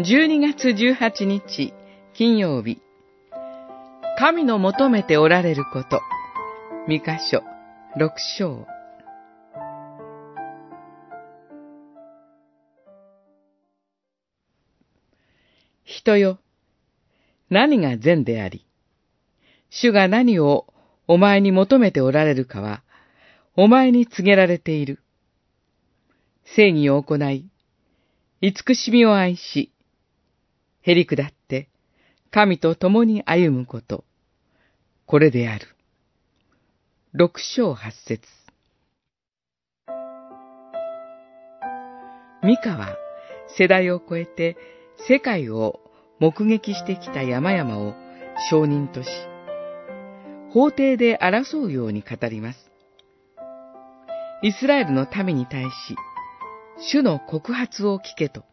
12月18日金曜日。神の求めておられること。三箇所六章。人よ何が善であり主が何をお前に求めておられるかはお前に告げられている。正義を行い慈しみを愛しへり下って、神と共に歩むこと、これである。六章八節ミカは世代を超えて世界を目撃してきた山々を証人とし、法廷で争うように語ります。イスラエルの民に対し、主の告発を聞けと。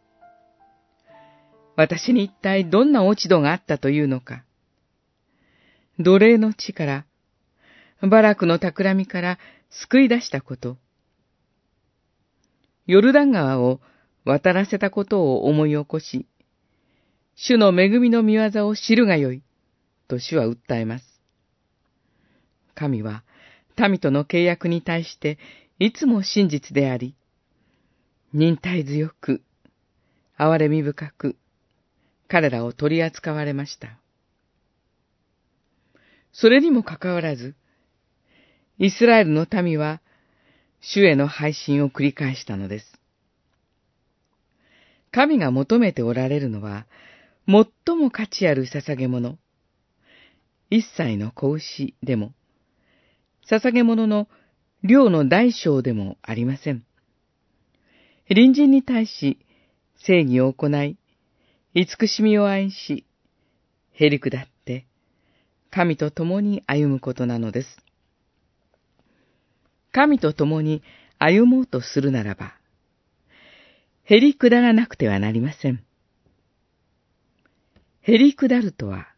私に一体どんな落ち度があったというのか。奴隷の地から、バラクの企みから救い出したこと。ヨルダン川を渡らせたことを思い起こし、主の恵みの見業を知るがよい、と主は訴えます。神は民との契約に対していつも真実であり、忍耐強く、憐れみ深く、彼らを取り扱われました。それにもかかわらず、イスラエルの民は、主への配信を繰り返したのです。神が求めておられるのは、最も価値ある捧げ物。一切の子牛でも、捧げ物の量の大小でもありません。隣人に対し正義を行い、慈しみを愛し、へり下って、神と共に歩むことなのです。神と共に歩もうとするならば、へり下らなくてはなりません。へり下るとは、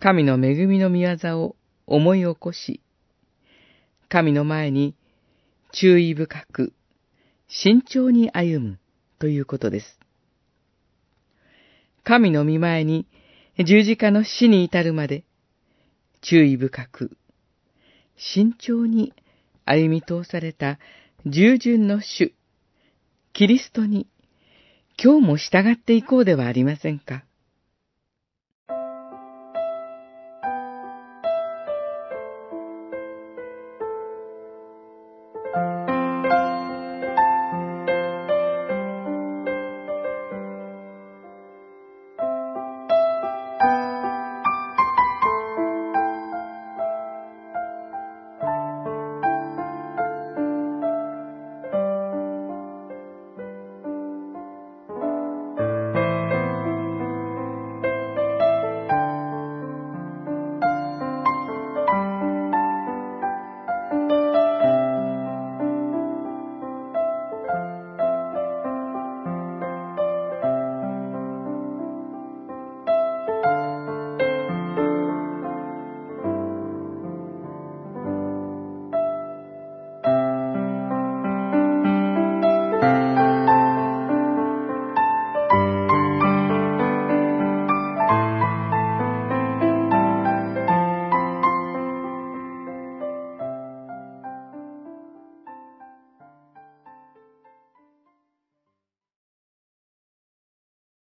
神の恵みの御業を思い起こし、神の前に注意深く、慎重に歩むということです。神の見前に十字架の死に至るまで、注意深く、慎重に歩み通された従順の主、キリストに、今日も従っていこうではありませんか。